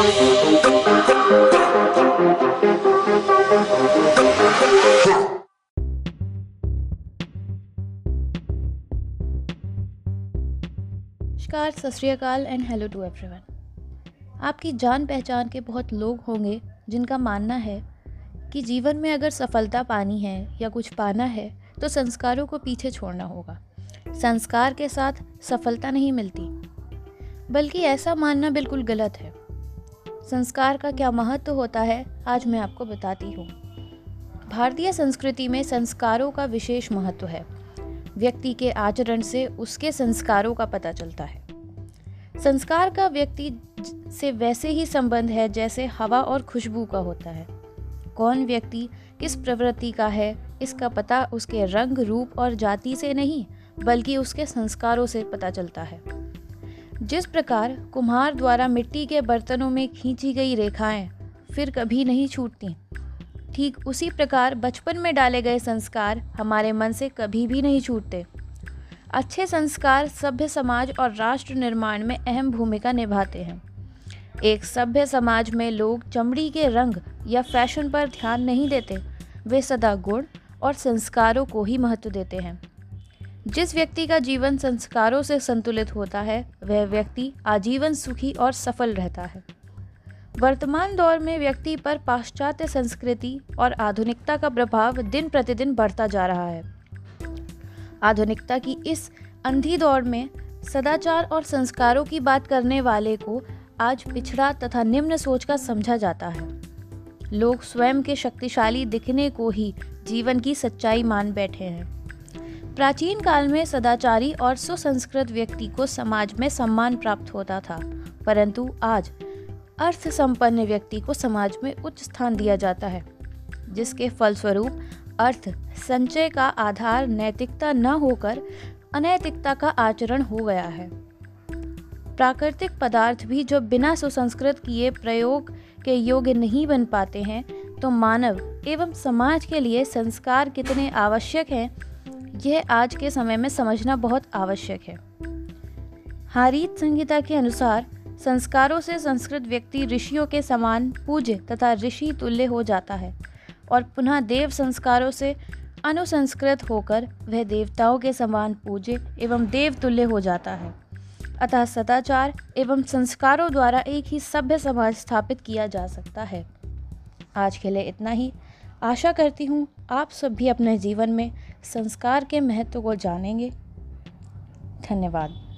नमस्कार, सत श्रीकाल and hello to everyone आपकी जान पहचान के बहुत लोग होंगे जिनका मानना है कि जीवन में अगर सफलता पानी है या कुछ पाना है तो संस्कारों को पीछे छोड़ना होगा। संस्कार के साथ सफलता नहीं मिलती, बल्कि ऐसा मानना बिल्कुल गलत है। संस्कार का क्या महत्व होता है, आज मैं आपको बताती हूँ। भारतीय संस्कृति में संस्कारों का विशेष महत्व है। व्यक्ति के आचरण से उसके संस्कारों का पता चलता है। संस्कार का व्यक्ति से वैसे ही संबंध है, जैसे हवा और खुशबू का होता है। कौन व्यक्ति किस प्रवृत्ति का है, इसका पता उसके रंग, रूप और जाति से नहीं, बल्कि उसके संस्कारों से पता चलता है। जिस प्रकार कुम्हार द्वारा मिट्टी के बर्तनों में खींची गई रेखाएँ फिर कभी नहीं छूटती। ठीक उसी प्रकार बचपन में डाले गए संस्कार हमारे मन से कभी भी नहीं छूटते। अच्छे संस्कार सभ्य समाज और राष्ट्र निर्माण में अहम भूमिका निभाते हैं। एक सभ्य समाज में लोग चमड़ी के रंग या फ़ैशन पर ध्यान नहीं देते। वे सदा गुण और संस्कारों को ही महत्व देते हैं। जिस व्यक्ति का जीवन संस्कारों से संतुलित होता है, वह व्यक्ति आजीवन सुखी और सफल रहता है। वर्तमान दौर में व्यक्ति पर पाश्चात्य संस्कृति और आधुनिकता का प्रभाव दिन प्रतिदिन बढ़ता जा रहा है। आधुनिकता की इस अंधी दौर में सदाचार और संस्कारों की बात करने वाले को आज पिछड़ा तथा निम्न सोच का समझा जाता है। लोग स्वयं के शक्तिशाली दिखने को ही जीवन की सच्चाई मान बैठे हैं। प्राचीन काल में सदाचारी और सुसंस्कृत व्यक्ति को समाज में सम्मान प्राप्त होता था, परंतु आज अर्थ संपन्न व्यक्ति को समाज में उच्च स्थान दिया जाता है, जिसके फलस्वरूप अर्थ संचय का आधार नैतिकता न होकर अनैतिकता का आचरण हो गया है। प्राकृतिक पदार्थ भी जो बिना सुसंस्कृत किए प्रयोग के योग्य नहीं बन पाते हैं तो मानव एवं समाज के लिए संस्कार कितने आवश्यक हैं यह आज के समय में समझना बहुत आवश्यक है। हारीत संहिता के अनुसार, संस्कारों से संस्कृत व्यक्ति ऋषियों के समान पूज्य तथा ऋषि तुल्य हो जाता है और पुनः देव संस्कारों से अनुसंस्कृत होकर वह देवताओं के समान पूज्य एवं देव तुल्य हो जाता है। अतः सदाचार एवं संस्कारों द्वारा एक ही सभ्य समाज स्थापित किया जा सकता है। आज के लिए इतना ही। आशा करती हूँ आप सब भी अपने जीवन में संस्कार के महत्व को जानेंगे। धन्यवाद।